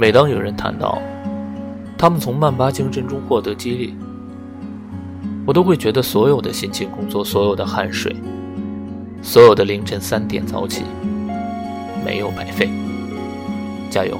每当有人谈到他们从曼巴精神中获得激励我都会觉得所有的辛勤工作所有的汗水所有的凌晨三点早起没有白费。加油。